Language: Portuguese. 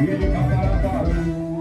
e Catarataru.